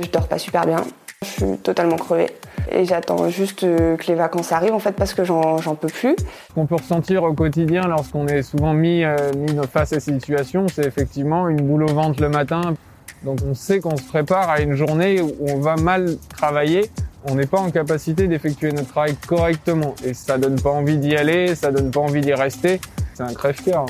Je dors pas super bien. Je suis totalement crevée. Et j'attends juste euh, que les vacances arrivent en fait parce que j'en peux plus. Ce qu'on peut ressentir au quotidien lorsqu'on est souvent mis, euh, mis face à ces situations, c'est effectivement une boule au ventre le matin. Donc on sait qu'on se prépare à une journée où on va mal travailler. On n'est pas en capacité d'effectuer notre travail correctement. Et ça donne pas envie d'y aller, ça donne pas envie d'y rester. C'est un crève-cœur.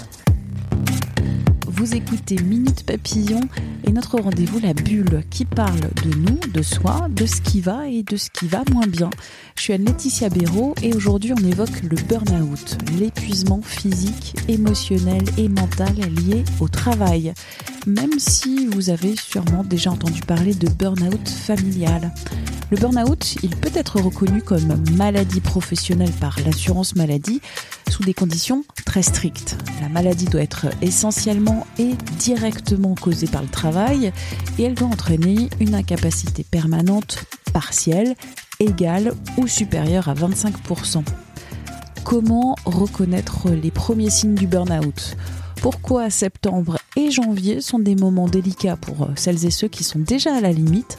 Vous écoutez Minute Papillon et notre rendez-vous La Bulle qui parle de nous, de soi, de ce qui va et de ce qui va moins bien. Je suis Anne-Laetitia Béraud et aujourd'hui on évoque le burn-out, l'épuisement physique, émotionnel et mental lié au travail. Même si vous avez sûrement déjà entendu parler de burn-out familial. Le burn-out, il peut être reconnu comme maladie professionnelle par l'assurance maladie sous des conditions très strictes. La maladie doit être essentiellement et directement causée par le travail et elle doit entraîner une incapacité permanente, partielle, égale ou supérieure à 25%. Comment reconnaître les premiers signes du burn-out? Pourquoi septembre et janvier sont des moments délicats pour celles et ceux qui sont déjà à la limite?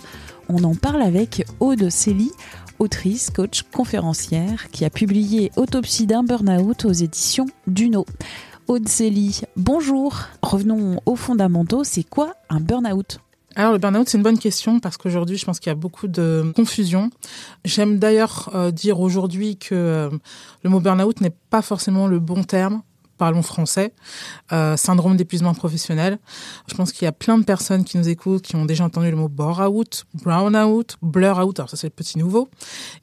On en parle avec Aude Célie, autrice, coach, conférencière, qui a publié Autopsie d'un burn-out aux éditions Duno. Aude bonjour. Revenons aux fondamentaux. C'est quoi un burn-out? Alors le burn-out, c'est une bonne question parce qu'aujourd'hui, je pense qu'il y a beaucoup de confusion. J'aime d'ailleurs euh, dire aujourd'hui que euh, le mot burn-out n'est pas forcément le bon terme parlons français, euh, syndrome d'épuisement professionnel. Je pense qu'il y a plein de personnes qui nous écoutent qui ont déjà entendu le mot bore-out, brown-out, blur-out. Alors ça c'est le petit nouveau.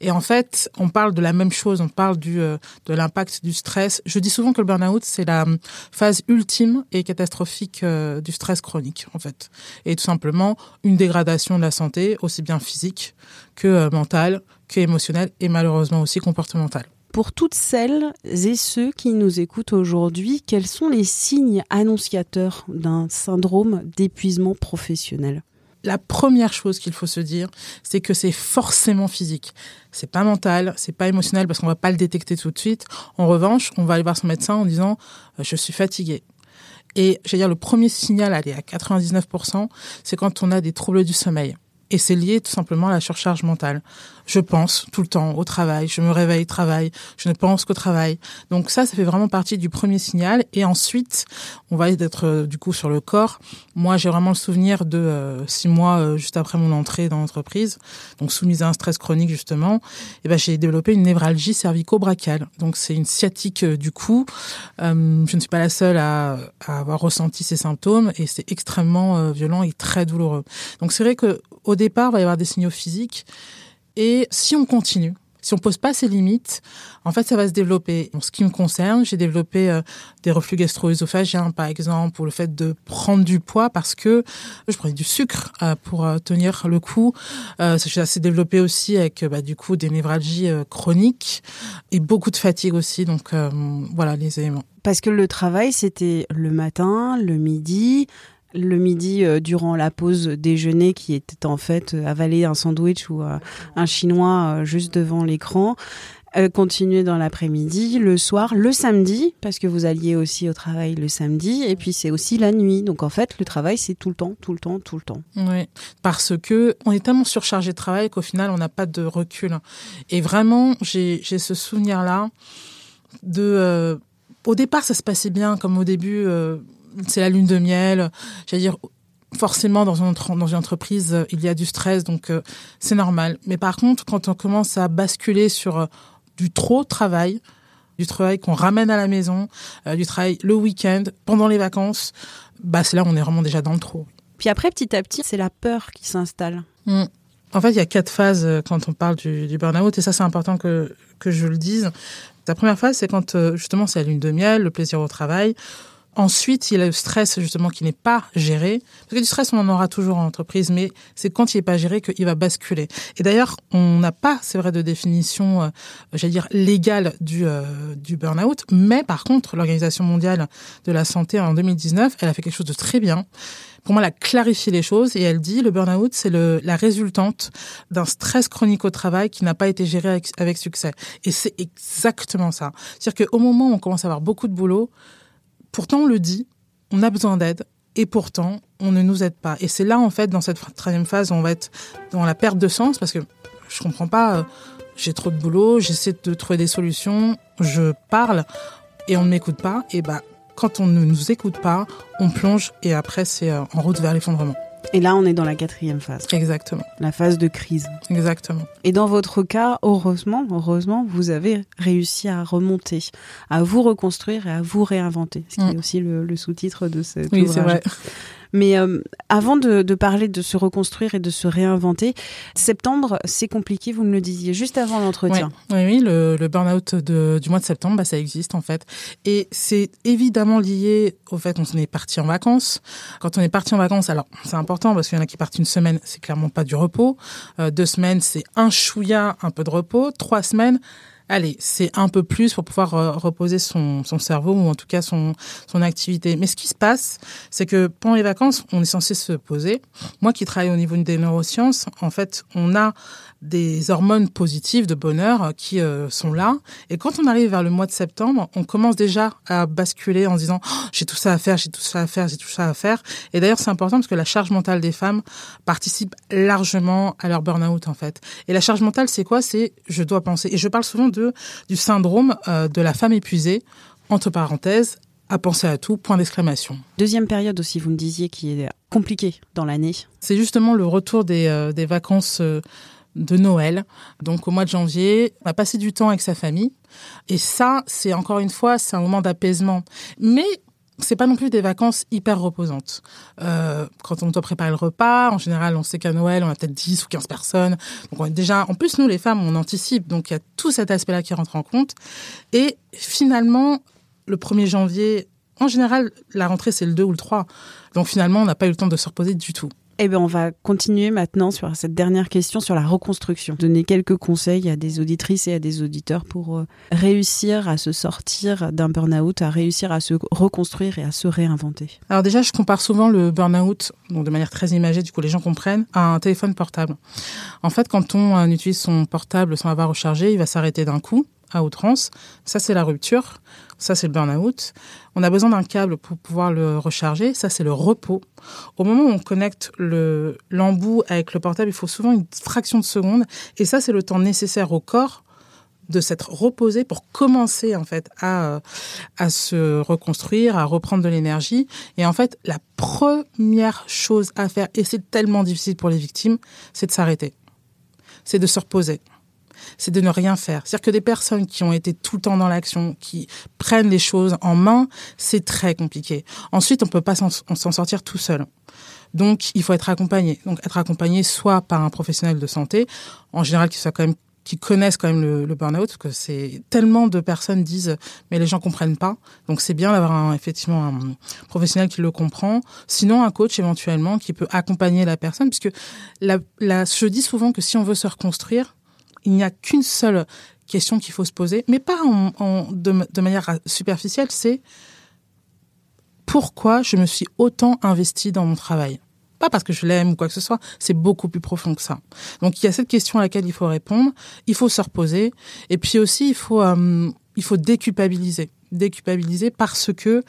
Et en fait, on parle de la même chose. On parle du euh, de l'impact du stress. Je dis souvent que le burn-out c'est la phase ultime et catastrophique euh, du stress chronique en fait. Et tout simplement une dégradation de la santé aussi bien physique que euh, mentale, que émotionnelle et malheureusement aussi comportementale pour toutes celles et ceux qui nous écoutent aujourd'hui, quels sont les signes annonciateurs d'un syndrome d'épuisement professionnel? La première chose qu'il faut se dire, c'est que c'est forcément physique. C'est pas mental, c'est pas émotionnel parce qu'on va pas le détecter tout de suite. En revanche, on va aller voir son médecin en disant euh, je suis fatigué. Et j'allais dire le premier signal, allez à 99%, c'est quand on a des troubles du sommeil. Et c'est lié tout simplement à la surcharge mentale. Je pense tout le temps au travail, je me réveille, travail, je ne pense qu'au travail. Donc ça, ça fait vraiment partie du premier signal. Et ensuite, on va être euh, du coup sur le corps. Moi, j'ai vraiment le souvenir de euh, six mois euh, juste après mon entrée dans l'entreprise, donc soumise à un stress chronique justement. Et ben j'ai développé une névralgie cervico-brachiale. Donc c'est une sciatique du cou. je ne suis pas la seule à, à avoir ressenti ces symptômes et c'est extrêmement violent et très douloureux. Donc c'est vrai que au départ, il va y avoir des signaux physiques. Et si on continue, si on pose pas ses limites, en fait, ça va se développer. En ce qui me concerne, j'ai développé euh, des reflux gastro-œsophagiens, par exemple, pour le fait de prendre du poids parce que je prenais du sucre euh, pour euh, tenir le coup. ça s'est développé aussi avec, bah, du coup, des névralgies chroniques et beaucoup de fatigue aussi. Donc, voilà les éléments. Parce que le travail, c'était le matin, le midi, le midi euh, durant la pause déjeuner qui était en fait euh, avaler un sandwich ou euh, un chinois juste devant l'écran continuer dans l'après-midi, le soir, le samedi, parce que vous alliez aussi au travail le samedi, et puis c'est aussi la nuit. Donc en fait, le travail, c'est tout le temps, tout le temps, tout le temps. Oui, parce que on est tellement surchargé de travail qu'au final, on n'a pas de recul. Et vraiment, j'ai ce souvenir-là de... au départ, ça se passait bien, comme au début c'est la lune de miel. J'allais dire, forcément dans une, dans une entreprise, il y a du stress, donc euh, c'est normal. Mais par contre, quand on commence à basculer sur euh, du trop travail, du travail qu'on ramène à la maison, euh, du travail le week-end, pendant les vacances, bah c'est là où on est vraiment déjà dans le trop. Puis après, petit à petit, c'est la peur qui s'installe. Mmh. En fait, il y a quatre phases quand on parle du, du burn-out, et ça c'est important que, que je le dise. La première phase, c'est quand justement c'est la lune de miel, le plaisir au travail Ensuite, il y a le stress justement qui n'est pas géré. Parce que du stress, on en aura toujours en entreprise, mais c'est quand il n'est pas géré qu'il va basculer. Et d'ailleurs, on n'a pas, c'est vrai, de définition, euh, j'allais dire, légale du, euh, du burn-out. Mais par contre, l'Organisation mondiale de la santé en 2019, elle a fait quelque chose de très bien. Pour moi, elle a clarifié les choses et elle dit le burn-out, c'est la résultante d'un stress chronique au travail qui n'a pas été géré avec, avec succès. Et c'est exactement ça. C'est-à-dire qu'au moment où on commence à avoir beaucoup de boulot, Pourtant, on le dit, on a besoin d'aide, et pourtant, on ne nous aide pas. Et c'est là, en fait, dans cette troisième phase, on va être dans la perte de sens, parce que je comprends pas, euh, j'ai trop de boulot, j'essaie de trouver des solutions, je parle, et on ne m'écoute pas, et bah, quand on ne nous écoute pas, on plonge, et après, c'est euh, en route vers l'effondrement. Et là, on est dans la quatrième phase. Exactement. La phase de crise. Exactement. Et dans votre cas, heureusement, heureusement, vous avez réussi à remonter, à vous reconstruire et à vous réinventer, ce qui est mm. aussi le, sous-titre de cette oui, c'est Vrai. Mais euh, avant de, parler de se reconstruire et de se réinventer, septembre, c'est compliqué, vous me le disiez juste avant l'entretien. Oui, oui, le, burn-out du mois de septembre, bah, ça existe en fait. Et c'est évidemment lié au fait qu'on est parti en vacances. Quand on est parti en vacances, alors c'est important parce qu'il y en a qui partent une semaine, c'est clairement pas du repos. Euh, deux semaines, c'est un chouïa, un peu de repos. Trois semaines, allez, c'est un peu plus pour pouvoir euh, reposer son, son, cerveau ou en tout cas son, son activité. Mais ce qui se passe, c'est que pendant les vacances, on est censé se poser. Moi qui travaille au niveau des neurosciences, en fait, on a des hormones positives de bonheur euh, qui euh, sont là. Et quand on arrive vers le mois de septembre, on commence déjà à basculer en disant oh, j'ai tout ça à faire, j'ai tout ça à faire, j'ai tout ça à faire. Et d'ailleurs, c'est important parce que la charge mentale des femmes participe largement à leur burn-out en fait. Et la charge mentale, c'est quoi? C'est je dois penser. Et je parle souvent de du syndrome euh, de la femme épuisée entre parenthèses à penser à tout, point d'exclamation. Deuxième période aussi, vous me disiez, qui est compliquée dans l'année. C'est justement le retour des, des vacances de Noël. Donc au mois de janvier, on a passé du temps avec sa famille. Et ça, c'est encore une fois, c'est un moment d'apaisement. Mais c'est pas non plus des vacances hyper reposantes. Euh, quand on doit préparer le repas, en général, on sait qu'à Noël, on a peut-être 10 ou 15 personnes. Donc on déjà, en plus, nous, les femmes, on anticipe. Donc il y a tout cet aspect-là qui rentre en compte. Et finalement, le 1er janvier, en général, la rentrée, c'est le 2 ou le 3. Donc finalement, on n'a pas eu le temps de se reposer du tout. Eh bien, on va continuer maintenant sur cette dernière question sur la reconstruction. Donner quelques conseils à des auditrices et à des auditeurs pour euh, réussir à se sortir d'un burn-out, à réussir à se reconstruire et à se réinventer. Alors déjà, je compare souvent le burn-out, donc de manière très imagée, du coup les gens comprennent, à un téléphone portable. En fait, quand on euh, utilise son portable sans avoir rechargé, il va s'arrêter d'un coup à outrance. Ça, c'est la rupture. Ça, c'est le burn-out. On a besoin d'un câble pour pouvoir le recharger. Ça, c'est le repos. Au moment où on connecte le l'embout avec le portable, il faut souvent une fraction de seconde. Et ça, c'est le temps nécessaire au corps de s'être reposé pour commencer en fait à se reconstruire, à reprendre de l'énergie. Et en fait, la première chose à faire, et c'est tellement difficile pour les victimes, c'est de s'arrêter, c'est de se reposer c'est de ne rien faire. C'est-à-dire que des personnes qui ont été tout le temps dans l'action, qui prennent les choses en main, c'est très compliqué. Ensuite, on peut pas s'en sortir tout seul. Donc, il faut être accompagné. Donc, être accompagné soit par un professionnel de santé, en général qui soit quand même qui connaissent quand même le, le burn-out, parce que c'est tellement de personnes disent mais les gens comprennent pas. Donc c'est bien d'avoir effectivement un professionnel qui le comprend. Sinon un coach éventuellement qui peut accompagner la personne, puisque la, je dis souvent que si on veut se reconstruire, il n'y a qu'une seule question qu'il faut se poser, mais pas en, de, manière superficielle, c'est pourquoi je me suis autant investi dans mon travail? Pas parce que je l'aime ou quoi que ce soit, c'est beaucoup plus profond que ça. Donc il y a cette question à laquelle il faut répondre, il faut se reposer, et puis aussi il faut euh, il faut déculpabiliser, déculpabiliser parce que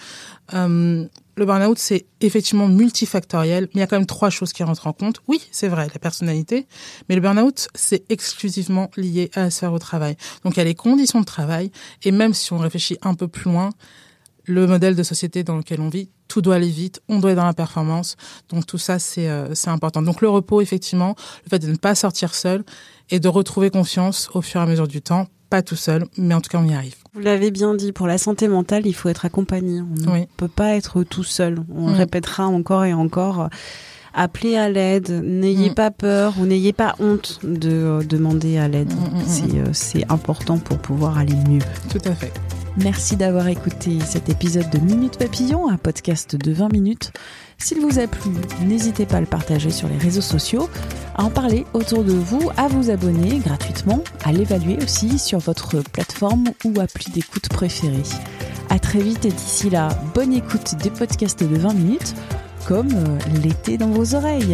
euh, le burn-out, c'est effectivement multifactoriel, mais il y a quand même trois choses qui rentrent en compte. Oui, c'est vrai, la personnalité, mais le burn-out, c'est exclusivement lié à la sphère au travail. Donc il y a les conditions de travail, et même si on réfléchit un peu plus loin, le modèle de société dans lequel on vit, tout doit aller vite, on doit être dans la performance. Donc tout ça, c'est euh, important. Donc le repos, effectivement, le fait de ne pas sortir seul et de retrouver confiance au fur et à mesure du temps, pas tout seul, mais en tout cas, on y arrive. Vous l'avez bien dit, pour la santé mentale, il faut être accompagné. On ne peut pas être tout seul. On le répétera encore et encore. Appelez à l'aide, n'ayez mm. pas peur ou n'ayez pas honte de euh, demander à l'aide. Mm, mm, euh, c'est important pour pouvoir aller mieux. Tout à fait. Merci d'avoir écouté cet épisode de Minute Papillon, un podcast de 20 minutes. S'il vous a plu, n'hésitez pas à le partager sur les réseaux sociaux, à en parler autour de vous, à vous abonner gratuitement, à l'évaluer aussi sur votre plateforme ou appli d'écoute préférée. À très vite et d'ici là, bonne écoute des podcasts de 20 minutes, comme euh, l'été dans vos oreilles.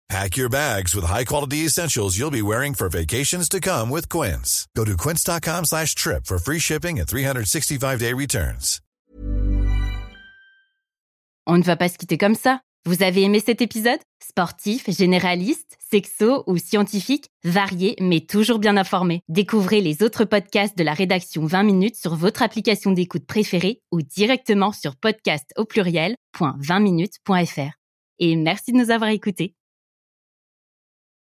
Pack your bags with high-quality essentials you'll be wearing for vacations to come with Quince. Go to quince.com slash trip for free shipping and 365-day returns. On ne va pas se quitter comme ça. Vous avez aimé cet épisode? Sportif, généraliste, sexo ou scientifique, varié mais toujours bien informé. Découvrez les autres podcasts de la rédaction 20 minutes sur votre application d'écoute préférée ou directement sur podcast au pluriel.20minutes.fr. Et merci de nous avoir écoutés.